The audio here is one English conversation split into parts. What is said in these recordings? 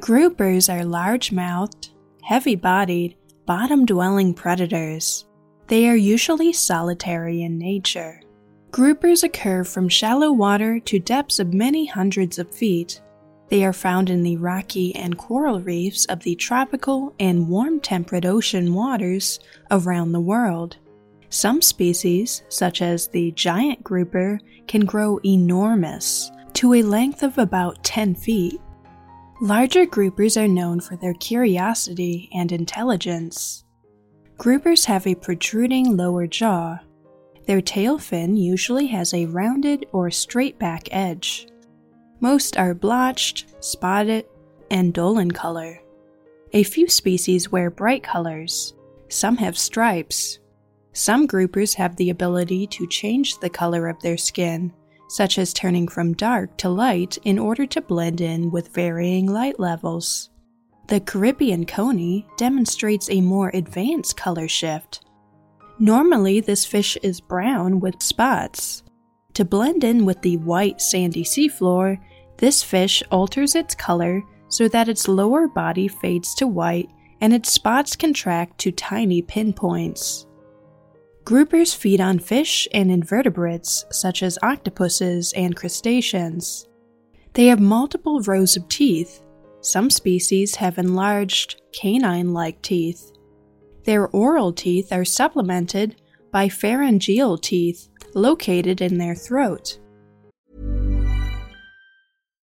Groupers are large mouthed, heavy bodied, bottom dwelling predators. They are usually solitary in nature. Groupers occur from shallow water to depths of many hundreds of feet. They are found in the rocky and coral reefs of the tropical and warm temperate ocean waters around the world. Some species, such as the giant grouper, can grow enormous, to a length of about 10 feet. Larger groupers are known for their curiosity and intelligence. Groupers have a protruding lower jaw. Their tail fin usually has a rounded or straight back edge. Most are blotched, spotted, and dull in color. A few species wear bright colors. Some have stripes. Some groupers have the ability to change the color of their skin, such as turning from dark to light in order to blend in with varying light levels. The Caribbean coney demonstrates a more advanced color shift. Normally, this fish is brown with spots. To blend in with the white sandy seafloor, this fish alters its color so that its lower body fades to white and its spots contract to tiny pinpoints. Groupers feed on fish and invertebrates such as octopuses and crustaceans. They have multiple rows of teeth. Some species have enlarged canine like teeth. Their oral teeth are supplemented by pharyngeal teeth located in their throat.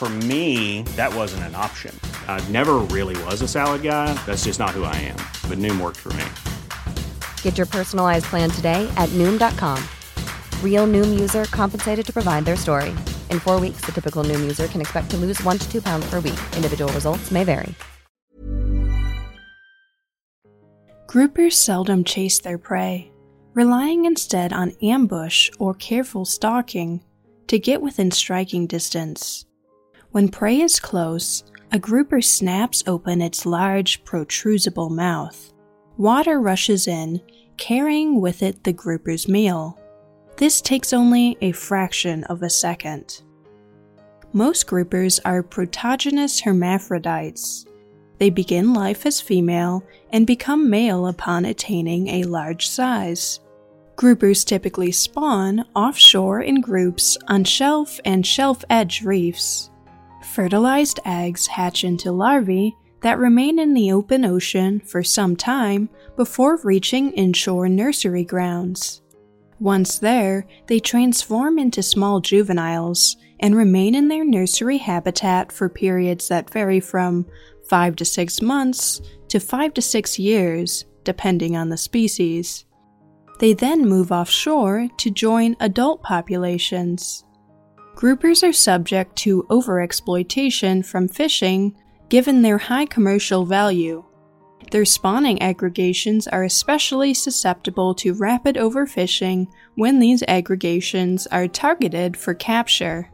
For me, that wasn't an option. I never really was a salad guy. That's just not who I am. But Noom worked for me. Get your personalized plan today at Noom.com. Real Noom user compensated to provide their story. In four weeks, the typical Noom user can expect to lose one to two pounds per week. Individual results may vary. Groupers seldom chase their prey, relying instead on ambush or careful stalking to get within striking distance. When prey is close, a grouper snaps open its large, protrusible mouth. Water rushes in, carrying with it the grouper's meal. This takes only a fraction of a second. Most groupers are protogynous hermaphrodites. They begin life as female and become male upon attaining a large size. Groupers typically spawn offshore in groups on shelf and shelf edge reefs. Fertilized eggs hatch into larvae that remain in the open ocean for some time before reaching inshore nursery grounds. Once there, they transform into small juveniles and remain in their nursery habitat for periods that vary from 5 to 6 months to 5 to 6 years, depending on the species. They then move offshore to join adult populations. Groupers are subject to overexploitation from fishing given their high commercial value. Their spawning aggregations are especially susceptible to rapid overfishing when these aggregations are targeted for capture.